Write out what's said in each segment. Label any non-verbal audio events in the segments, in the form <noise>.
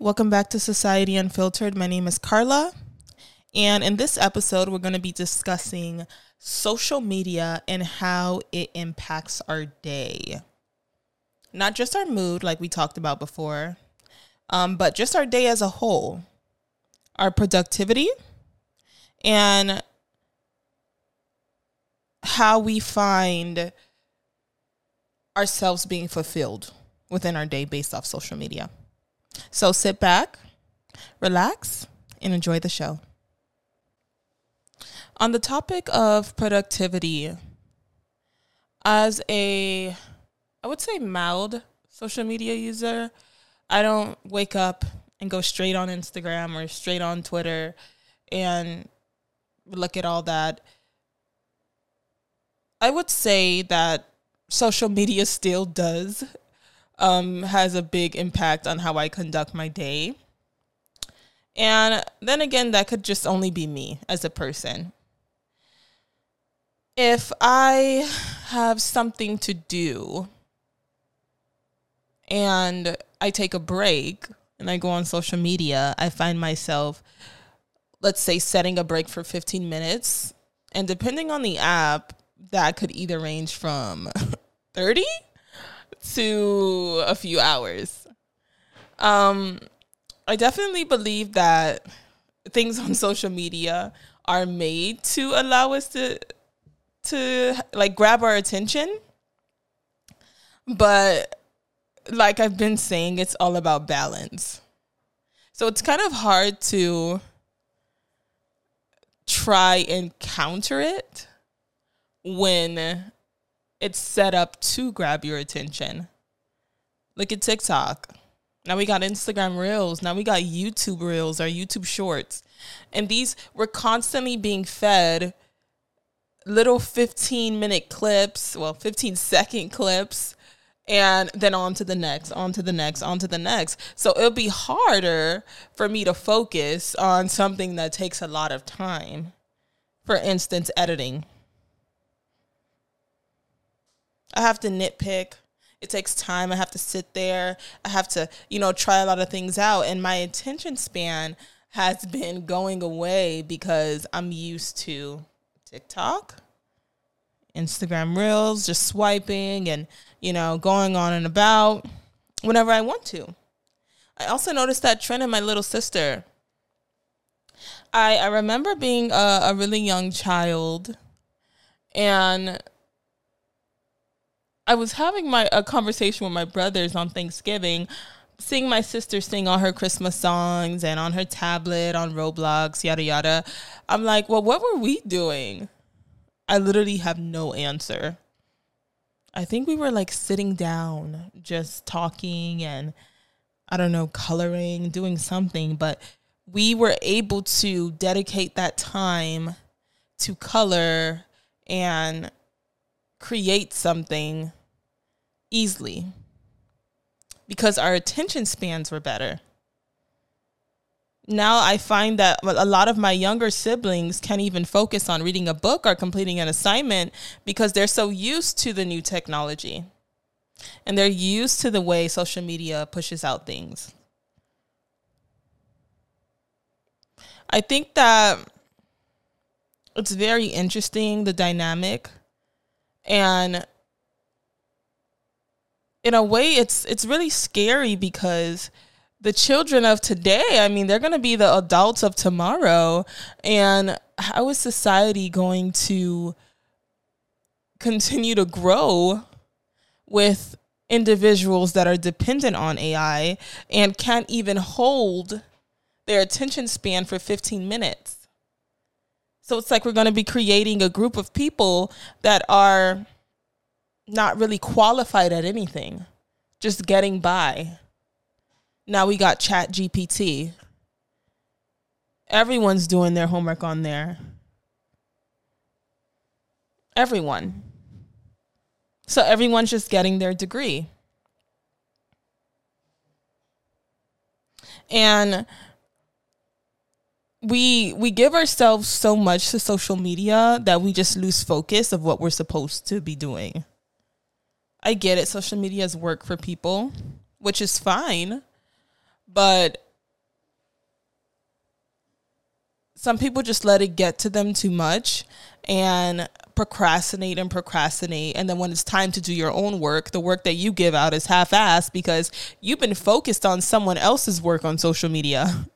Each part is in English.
Welcome back to Society Unfiltered. My name is Carla. And in this episode, we're going to be discussing social media and how it impacts our day. Not just our mood, like we talked about before, um, but just our day as a whole, our productivity, and how we find ourselves being fulfilled within our day based off social media. So sit back, relax, and enjoy the show. On the topic of productivity, as a, I would say, mild social media user, I don't wake up and go straight on Instagram or straight on Twitter and look at all that. I would say that social media still does um, has a big impact on how I conduct my day. And then again, that could just only be me as a person. If I have something to do and I take a break and I go on social media, I find myself, let's say, setting a break for 15 minutes. And depending on the app, that could either range from <laughs> 30 to a few hours. Um, I definitely believe that things on social media are made to allow us to to like grab our attention. But like I've been saying, it's all about balance. So it's kind of hard to try and counter it when it's set up to grab your attention. Look at TikTok. Now we got Instagram Reels. Now we got YouTube Reels or YouTube Shorts. And these we're constantly being fed little 15 minute clips, well, 15 second clips, and then on to the next, on to the next, on to the next. So it'll be harder for me to focus on something that takes a lot of time. For instance, editing. I have to nitpick. It takes time. I have to sit there. I have to, you know, try a lot of things out. And my attention span has <laughs> been going away because I'm used to TikTok, Instagram Reels, just swiping and, you know, going on and about whenever I want to. I also noticed that trend in my little sister. I, I remember being a, a really young child and I was having my a conversation with my brothers on Thanksgiving, seeing my sister sing all her Christmas songs and on her tablet on Roblox, yada yada. I'm like, well, what were we doing? I literally have no answer. I think we were like sitting down, just talking and I don't know, coloring, doing something, but we were able to dedicate that time to color and create something easily because our attention spans were better. Now I find that a lot of my younger siblings can't even focus on reading a book or completing an assignment because they're so used to the new technology and they're used to the way social media pushes out things. I think that it's very interesting the dynamic and in a way it's it's really scary because the children of today, I mean, they're going to be the adults of tomorrow. And how is society going to continue to grow with individuals that are dependent on AI and can't even hold their attention span for 15 minutes? So it's like we're going to be creating a group of people that are not really qualified at anything, just getting by. Now we got Chat GPT. Everyone's doing their homework on there. Everyone. So everyone's just getting their degree. And we we give ourselves so much to social media that we just lose focus of what we're supposed to be doing. I get it. Social media is work for people, which is fine. But some people just let it get to them too much and procrastinate and procrastinate. And then when it's time to do your own work, the work that you give out is half assed because you've been focused on someone else's work on social media.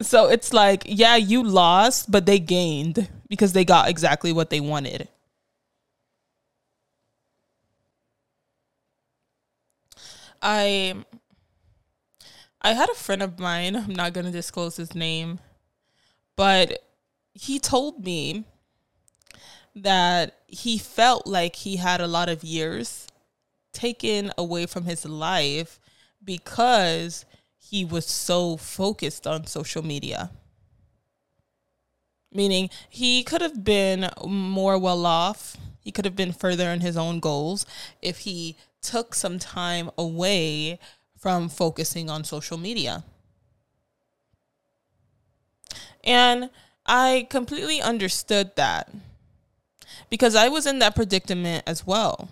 So it's like, yeah, you lost, but they gained because they got exactly what they wanted. I I had a friend of mine, I'm not going to disclose his name, but he told me that he felt like he had a lot of years taken away from his life because he was so focused on social media. Meaning he could have been more well off, he could have been further in his own goals if he took some time away from focusing on social media. And I completely understood that because I was in that predicament as well.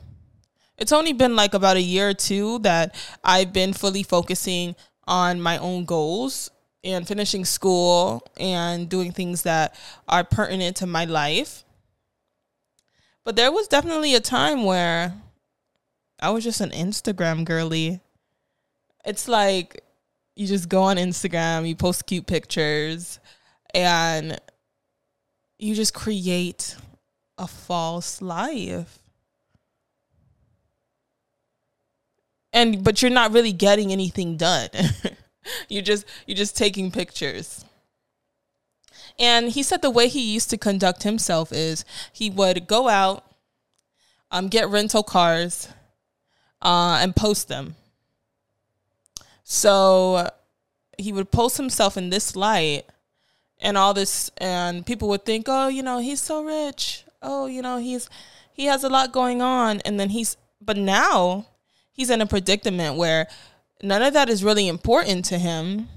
It's only been like about a year or two that I've been fully focusing on my own goals and finishing school and doing things that are pertinent to my life. But there was definitely a time where I was just an Instagram girly. It's like you just go on Instagram, you post cute pictures, and you just create a false life. And but you're not really getting anything done. <laughs> you just you're just taking pictures. And he said the way he used to conduct himself is he would go out, um, get rental cars, uh, and post them. So he would post himself in this light and all this and people would think, "Oh, you know, he's so rich. Oh, you know, he's he has a lot going on." And then he's but now he's in a predicament where none of that is really important to him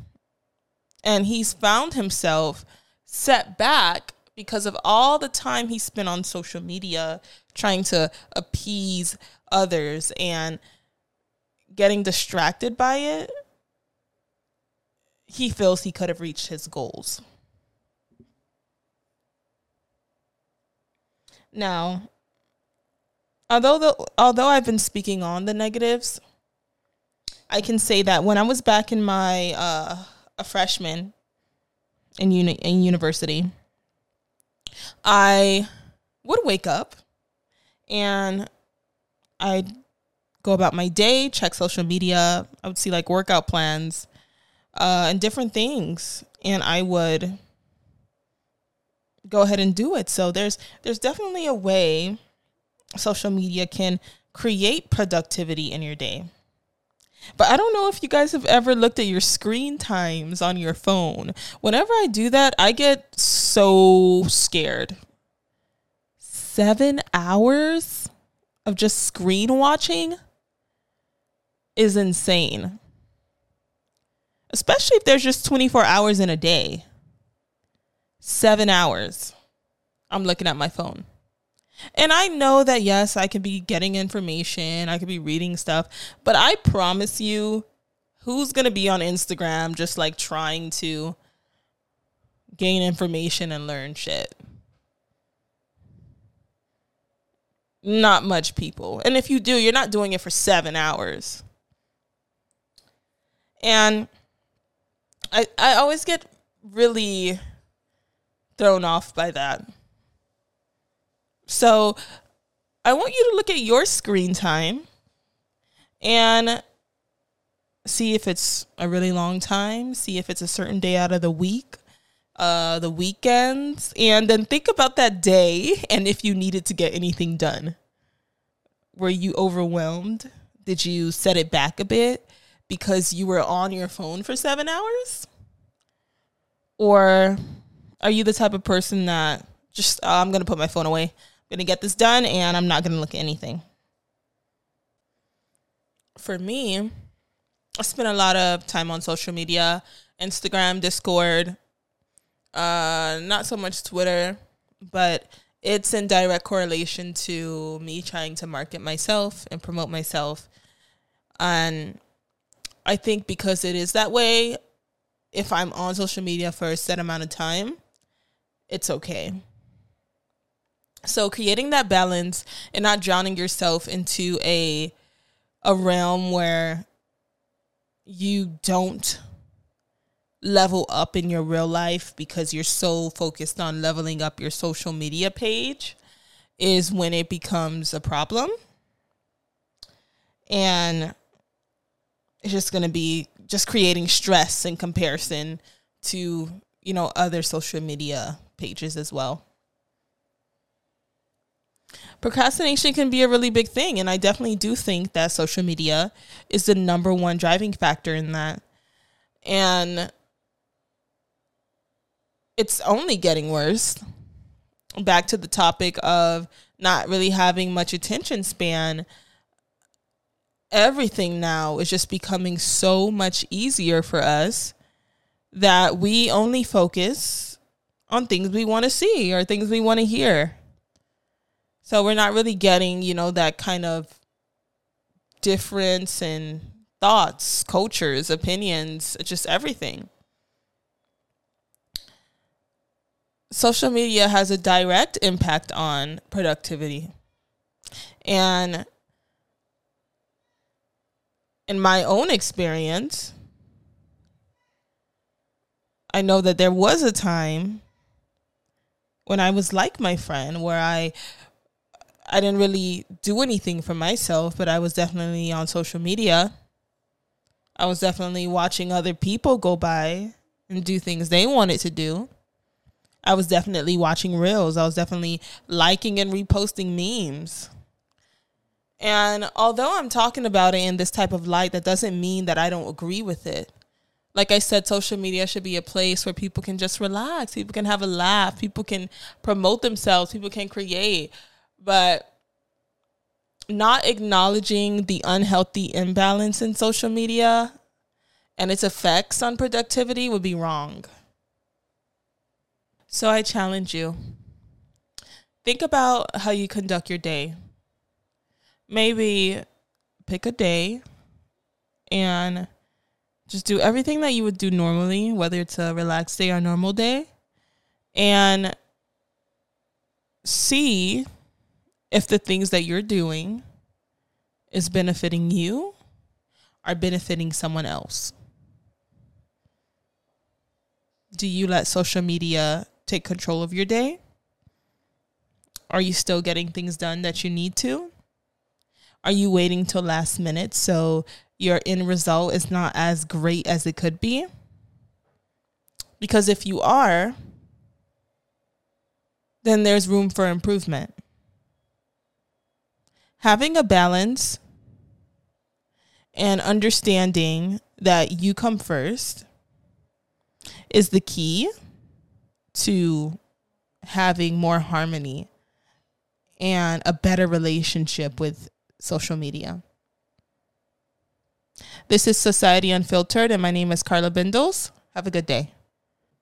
and he's found himself set back because of all the time he spent on social media trying to appease others and getting distracted by it, he feels he could have reached his goals. Now, although the although I've been speaking on the negatives, I can say that when I was back in my uh, a freshman in uni in university, I would wake up and I'd go about my day, check social media. I would see like workout plans uh, and different things, and I would go ahead and do it. So there's there's definitely a way social media can create productivity in your day. But I don't know if you guys have ever looked at your screen times on your phone. Whenever I do that, I get so scared. Seven hours? Of just screen watching is insane. Especially if there's just 24 hours in a day. Seven hours. I'm looking at my phone. And I know that, yes, I could be getting information, I could be reading stuff, but I promise you, who's going to be on Instagram just like trying to gain information and learn shit? Not much people. And if you do, you're not doing it for seven hours. And I I always get really thrown off by that. So I want you to look at your screen time and see if it's a really long time, see if it's a certain day out of the week, uh, the weekends, and then think about that day and if you needed to get anything done. Were you overwhelmed? Did you set it back a bit because you were on your phone for seven hours? Or are you the type of person that just, oh, I'm going to put my phone away, I'm going to get this done, and I'm not going to look at anything? For me, I spend a lot of time on social media Instagram, Discord, uh, not so much Twitter, but it's in direct correlation to me trying to market myself and promote myself. And I think because it is that way, if I'm on social media for a set amount of time, it's okay. So creating that balance and not drowning yourself into a a realm where you don't level up in your real life because you're so focused on leveling up your social media page is when it becomes a problem. And it's just going to be just creating stress in comparison to, you know, other social media pages as well. Procrastination can be a really big thing. And I definitely do think that social media is the number one driving factor in that. And it's only getting worse. Back to the topic of not really having much attention span. Everything now is just becoming so much easier for us that we only focus on things we want to see or things we want to hear. So we're not really getting, you know, that kind of difference in thoughts, cultures, opinions, just everything. Social media has a direct impact on productivity. And in my own experience, I know that there was a time when I was like my friend where I I didn't really do anything for myself, but I was definitely on social media. I was definitely watching other people go by and do things they wanted to do. I was definitely watching reels. I was definitely liking and reposting memes. And although I'm talking about it in this type of light, that doesn't mean that I don't agree with it. Like I said, social media should be a place where people can just relax, people can have a laugh, people can promote themselves, people can create but not acknowledging the unhealthy imbalance in social media and its effects on productivity would be wrong. So I challenge you. Think about how you conduct your day. Maybe pick a day and just do everything that you would do normally, whether it's a relaxed day or a normal day, and see if the things that you're doing is benefiting you or benefiting someone else. Do you let social media take control of your day? Are you still getting things done that you need to? Are you waiting till last minute so your end result is not as great as it could be? Because if you are, then there's room for improvement having a balance and understanding that you come first is the key to having more harmony and a better relationship with social media. This is Society Unfiltered, and my name is Carla Bindles. Have a good day.